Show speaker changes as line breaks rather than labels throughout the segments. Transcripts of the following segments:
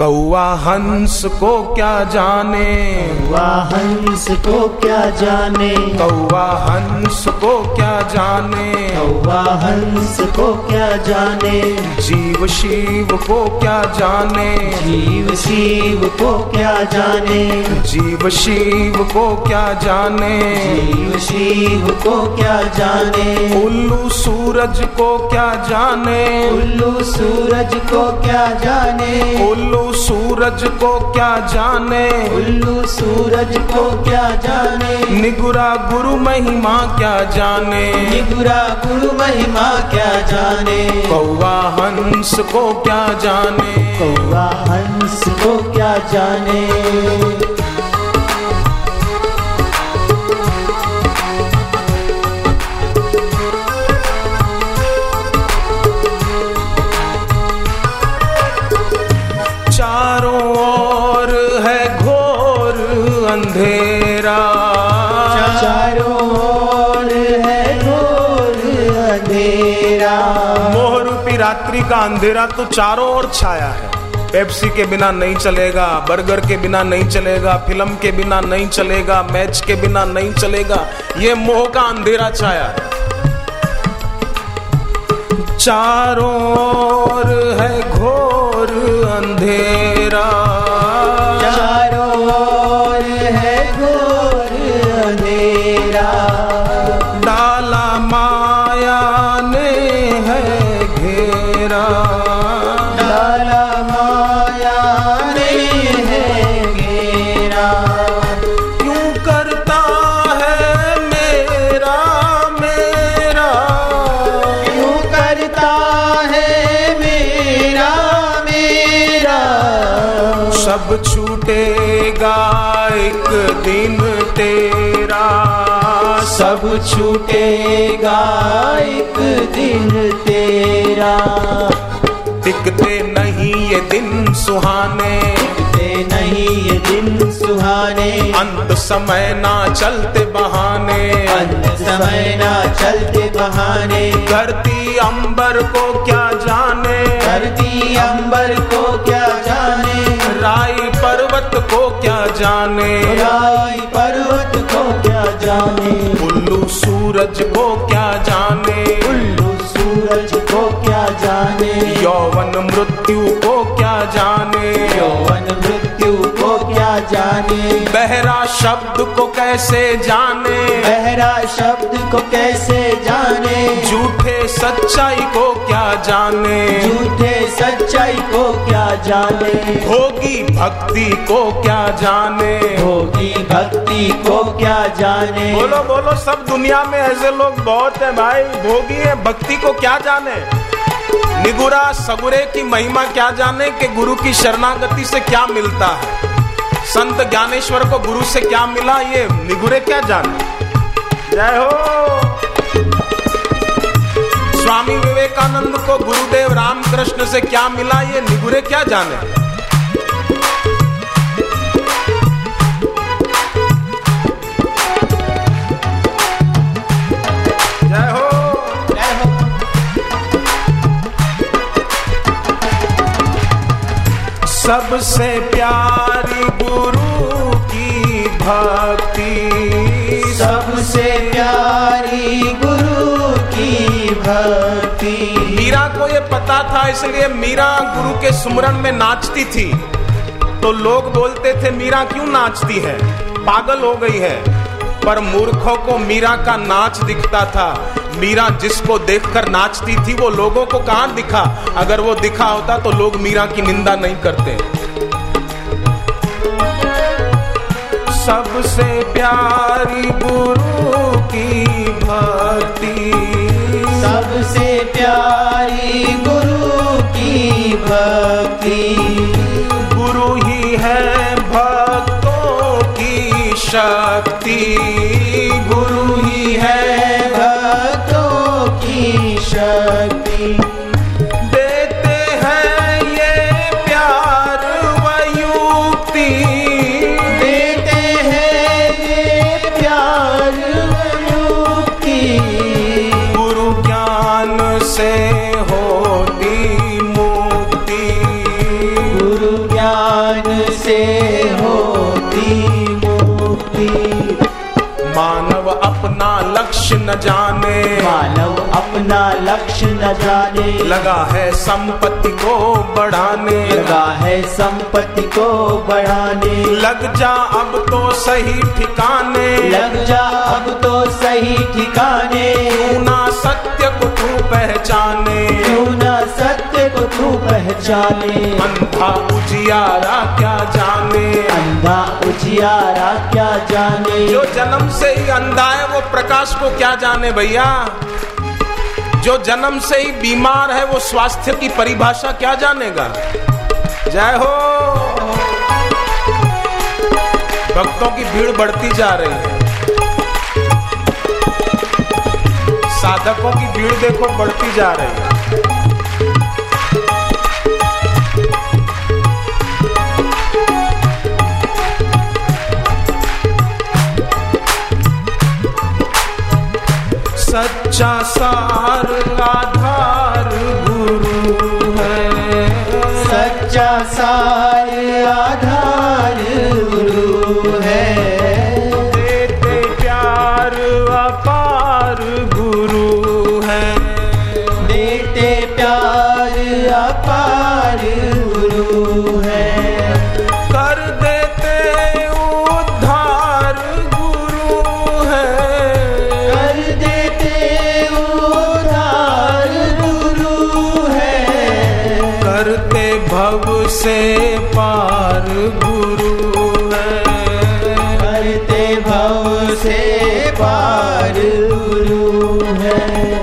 कौआ हंस को क्या जाने
कौआ हंस को क्या जाने
कौआ हंस को क्या जाने
कौआ हंस को क्या जाने
जीव शिव को क्या जाने
जीव शिव को क्या जाने
जीव शिव को क्या जाने
जीव शिव को क्या जाने
उल्लू सूरज को क्या जाने
उल्लू सूरज को क्या जाने
उल्लू सूरज को क्या जाने?
उल्लू सूरज को क्या जाने?
निगुरा गुरु महिमा क्या जाने?
निगुरा गुरु महिमा क्या जाने?
कौवा हंस को क्या जाने?
कौवा हंस को क्या जाने?
अंधेरा तो चारों ओर छाया है। पेप्सी के बिना नहीं चलेगा, बर्गर के बिना नहीं चलेगा, फ़िल्म के बिना नहीं चलेगा, मैच के बिना नहीं चलेगा, ये मोह का अंधेरा छाया है। चारों ओर है घोर अंधेरा। सब छूटेगा एक दिन तेरा।
सब छूटेगा एक दिन तेरा।
टिकते नहीं ये दिन सुहाने।
नहीं ये दिन सुहाने।
अंत समय ना चलते बहाने।
अंत समय ना चलते बहाने।
करती अंबर को क्या जाने?
करती अंबर को क्या जाने?
राई पर्वत को क्या जाने?
राई पर्वत को क्या जाने?
उल्लू सूरज को क्या जाने?
उल्लू सूरज को क्या जाने?
यौवन मृत्यु को क्या जाने?
यौवन जाने।
बहरा शब्द को कैसे जाने?
बहरा शब्द को कैसे जाने?
झूठे सच्चाई को क्या जाने?
झूठे सच्चाई को क्या जाने?
होगी भक्ति को क्या जाने?
होगी भक्ति को क्या जाने?
बोलो बोलो सब दुनिया में ऐसे लोग बहुत है भाई। भोगी है भक्ति को क्या जाने? निगुरा सगुरे की महिमा क्या जाने? के गुरु की शरणागति से क्या मिलता है? संत ज्ञानेश्वर को गुरु से क्या मिला ये? निगुरे क्या जाने? जय हो। स्वामी विवेकानंद को गुरुदेव रामकृष्ण से क्या मिला ये? निगुरे क्या जाने? जय हो। सबसे प्यारी
सबसे प्यारी गुरु की भक्ति।
मीरा को ये पता था, इसलिए मीरा गुरु के सुमरन में नाचती थी। तो लोग बोलते थे, मीरा क्यों नाचती है? पागल हो गई है। पर मूर्खों को मीरा का नाच दिखता था। मीरा जिसको देखकर नाचती थी, वो लोगों को कहाँ दिखा? अगर वो दिखा होता तो लोग मीरा की निंदा नहीं करते। सबसे प्यारी गुरु की भक्ति।
सबसे प्यारी गुरु की भक्ति।
गुरु ही है भक्तों की शक्ति। गुरु ही है
भक्तों की शक्ति।
अपना लक्ष्य न जाने। लगा है संपत्ति को बढ़ाने।
लगा है संपत्ति को बढ़ाने।
लग जा अब तो सही ठिकाने।
लग जा अब तो सही ठिकाने।
क्यों ना सत्य को तू पहचाने।
क्यों ना सत्य को तू पहचाने।
अंधा उजियारा क्या जाने।
अंधा उजियारा क्या जाने।
जो जन्म से ही अंधा है वो प्रकाश को क्या जाने भैया? जो जन्म से ही बीमार है, वो स्वास्थ्य की परिभाषा क्या जानेगा? जय हो। भक्तों की भीड़ बढ़ती जा रही है। साधकों की भीड़ देखो, बढ़ती जा रही है। सच्चा सार आधार से पार गुरु है।
करते भव से पार गुरु है।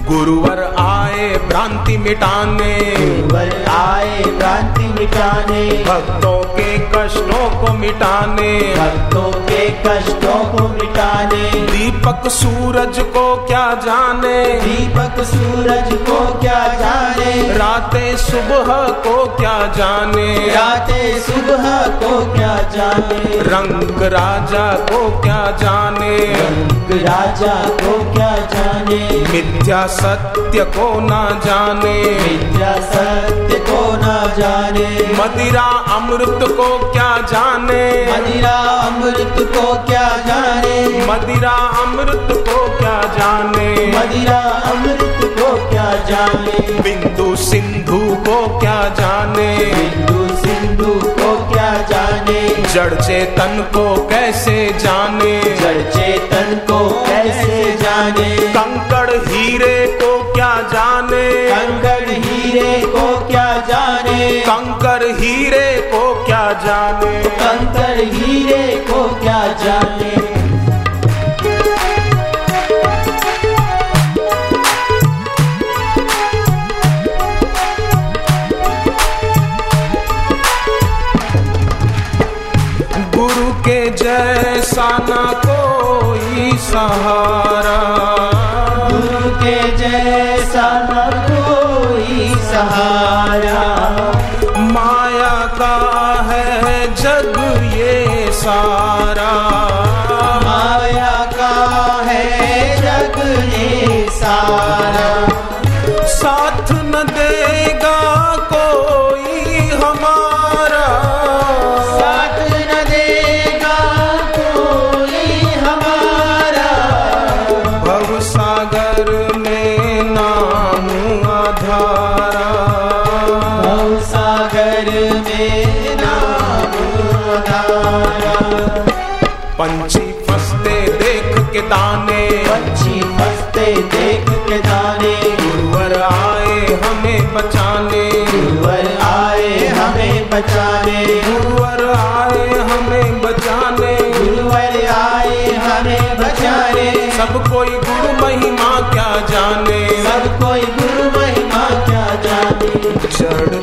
गुरुवर आए भ्रांति मिटाने।
गुरुवर आए भ्रांति मिटाने।
भक्तों के कष्टों को मिटाने।
भक्तों के कष्टों को मिटाने।
दीपक सूरज को क्या जाने?
दीपक सूरज को क्या जाने?
रातें सुबह को क्या जाने?
रातें सुबह को क्या जाने?
रंग राजा को क्या जाने?
रंग राजा को क्या जाने?
मिथ्या सत्य को ना जाने?
विद्या सत्य न जाने।
मदिरा अमृत को क्या जाने?
मदिरा अमृत को क्या जाने?
मदिरा अमृत को क्या जाने?
मदिरा अमृत को क्या जाने?
बिंदु सिंधु को क्या जाने?
बिंदु सिंधु को क्या जाने?
जड़ चेतन को कैसे जाने?
जड़ चेतन को कैसे जाने?
कंकड़ हीरे को क्या जाने?
कंकड़ हीरे को क्या जाने?
कंकर हीरे को क्या जाने?
कंकर हीरे को क्या जाने?
पंछी फंसते देख के दाने।
पंछी फंसते देख के दाने।
गुरुवर आए हमें बचाने।
गुरुवर आए हमें बचाने।
गुरुवर आए हमें बचाने।
गुरुवर आए हमें बचाने।
सब कोई गुरु महिमा क्या जाने।
सब कोई गुरु महिमा क्या जाने।
जड़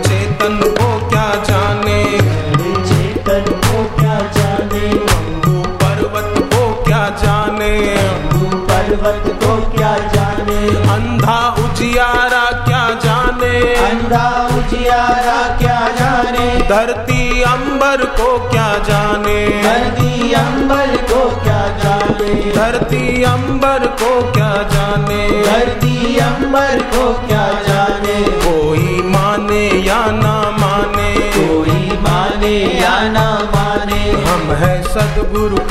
पर्वत को क्या जाने। अंधा उजियारा क्या जाने?
अंधा उजियारा क्या जाने।
धरती अंबर को क्या जाने?
धरती अंबर को क्या जाने।
धरती अंबर को क्या जाने?
धरती अंबर को क्या जाने।
कोई माने या ना माने?
कोई माने या न
सदगुरु दीवाने
हम है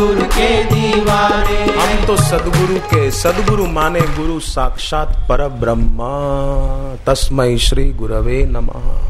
सदगुरु के दीवाने।
हम तो सदगुरु के, सदगुरु माने गुरु साक्षात पर ब्रह्मा तस्मय श्री गुरवे नमः।